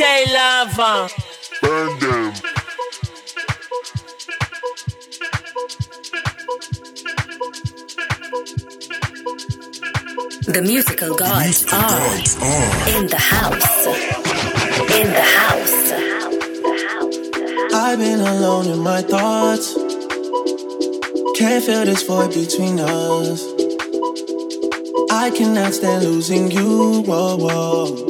DJ Lava. Burn them. The musical gods are in the house. In the house. I've been alone in my thoughts. Can't feel this void between us. I cannot stand losing you. Whoa, whoa.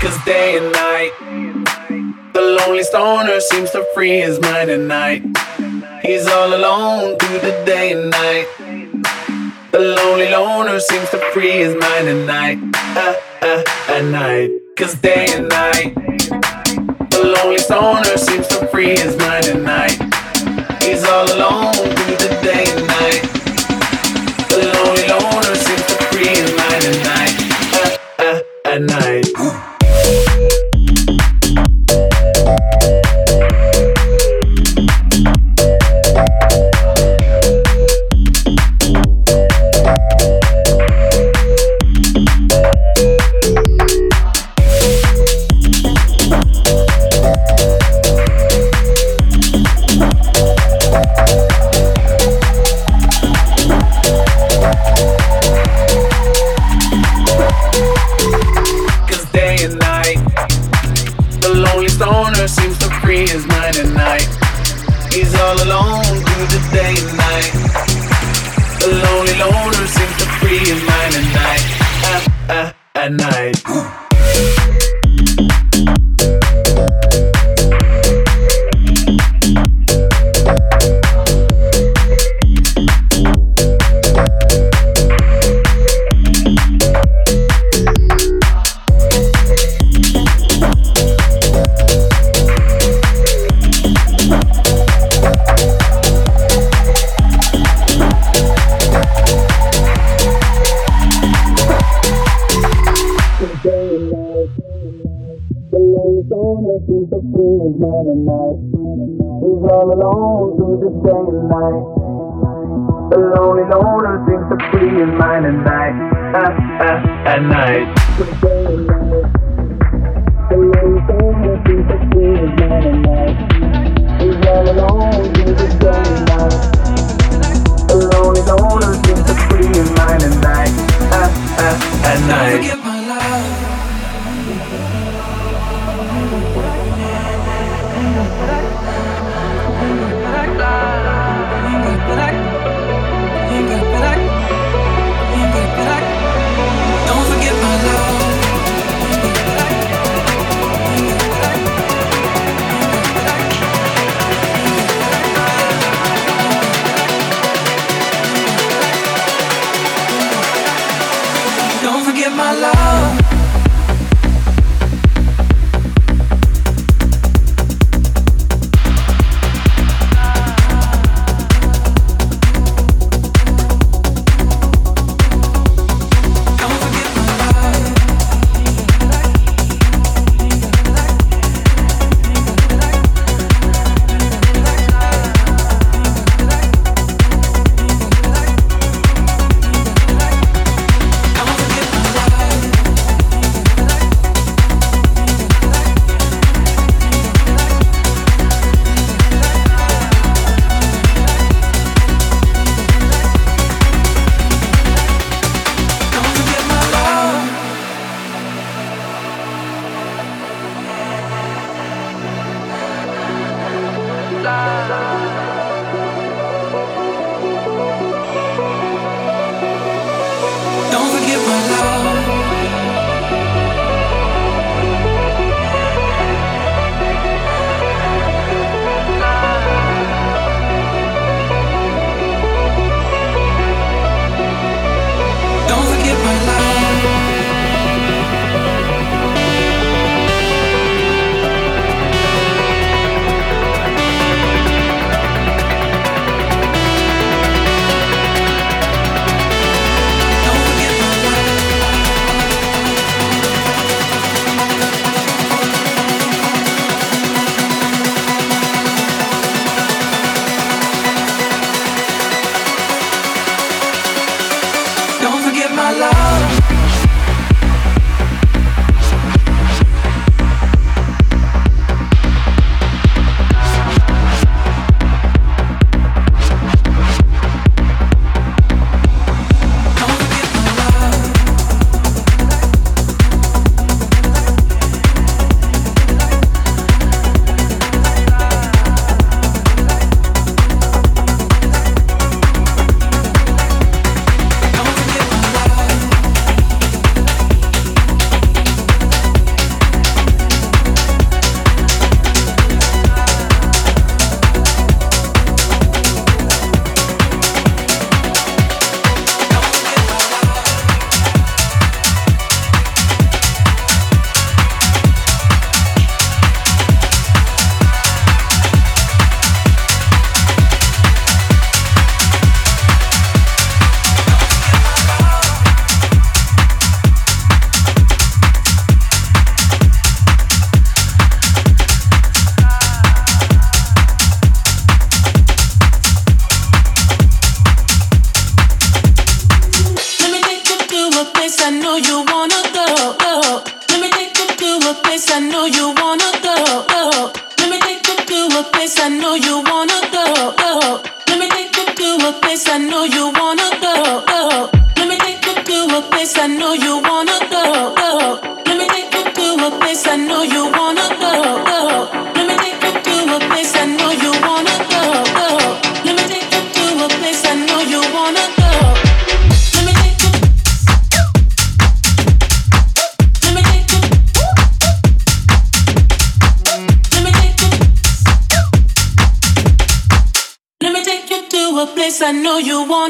Cause day and night, the lonely stoner seems to free his mind at night. He's all alone through the day and night. The lonely loner seems to free his mind at night. Uh, uh, at night. Cause day and night, the lonely stoner seems to free his mind at night. He's all alone through the day Don't let free feelings man and night. He's all alone through the day and night. A lonely loner thinks free freeing mind at night. Ah, ah, at night. Day and night. A all alone through the day and night. A mind and night. Ah, at night. you want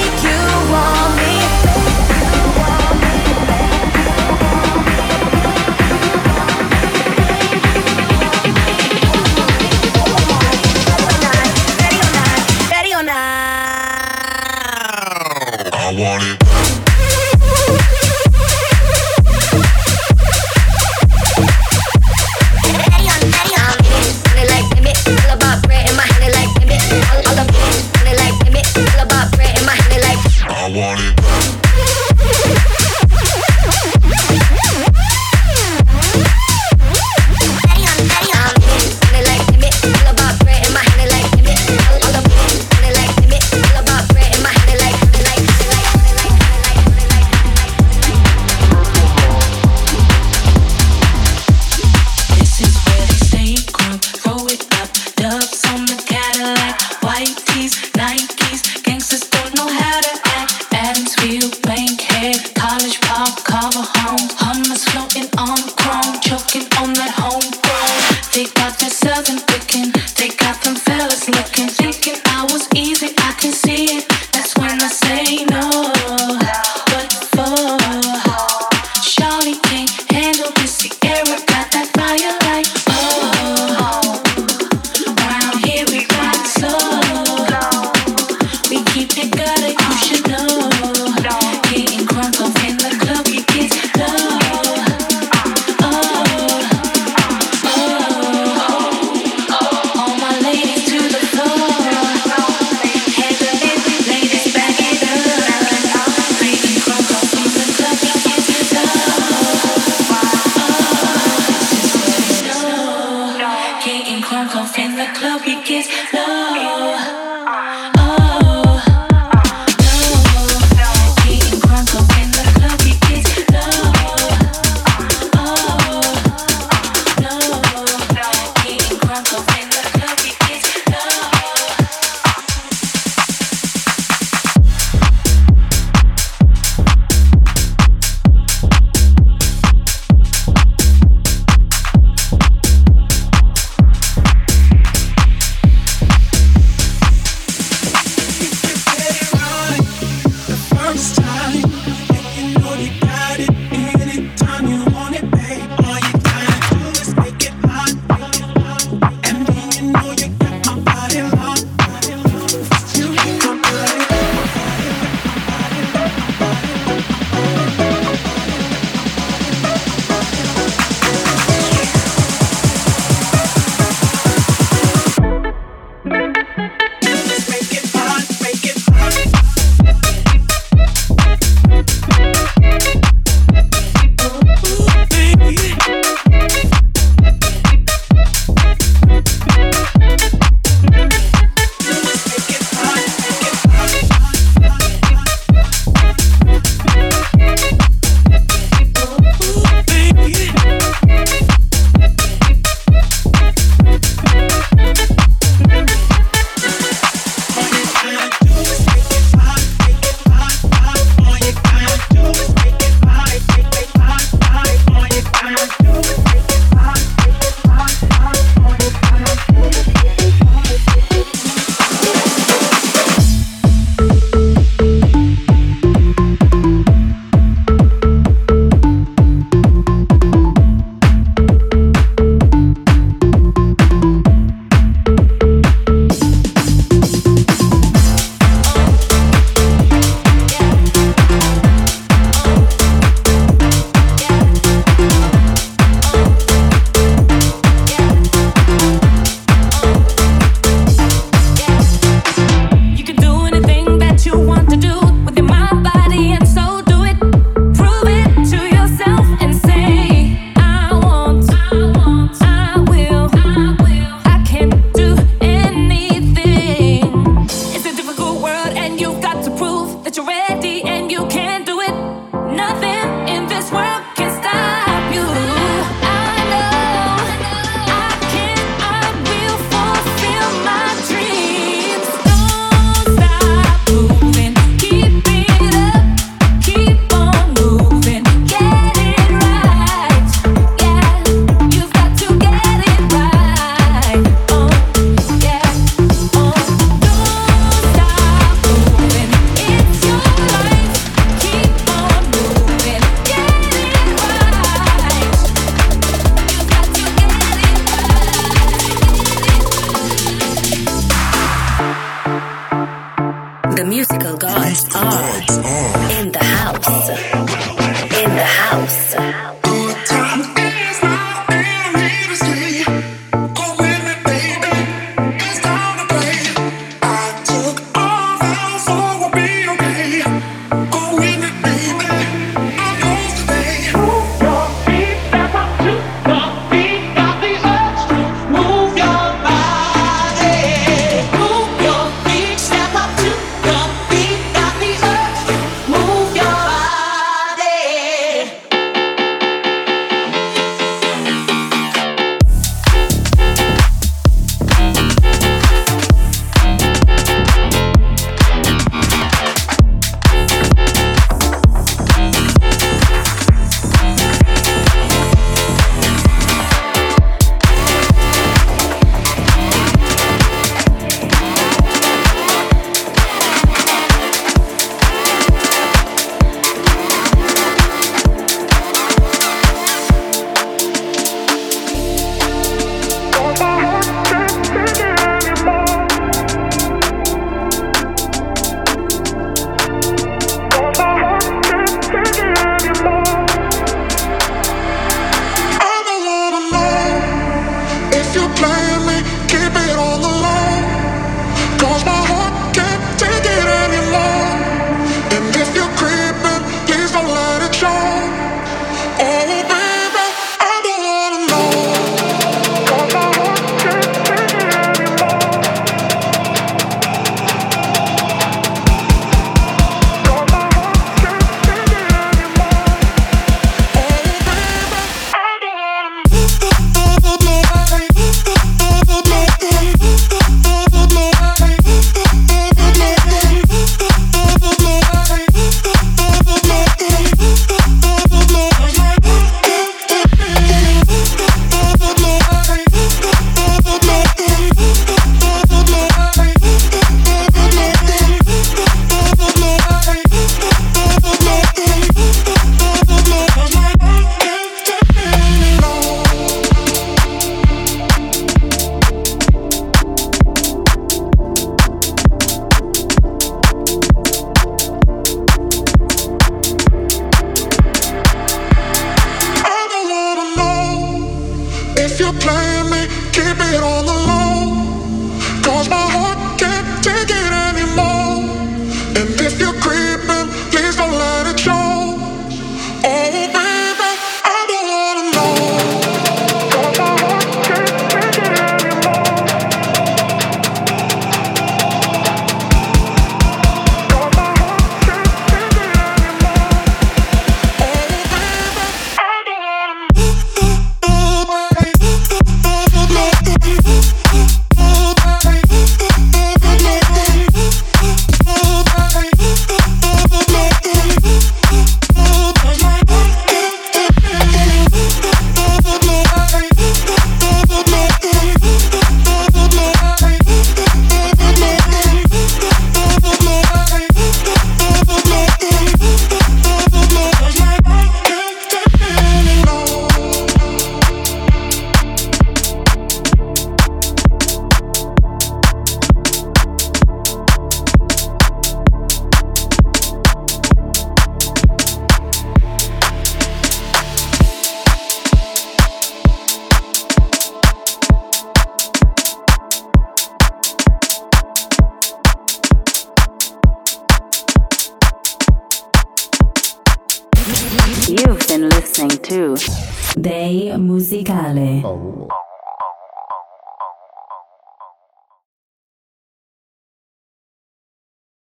保护我。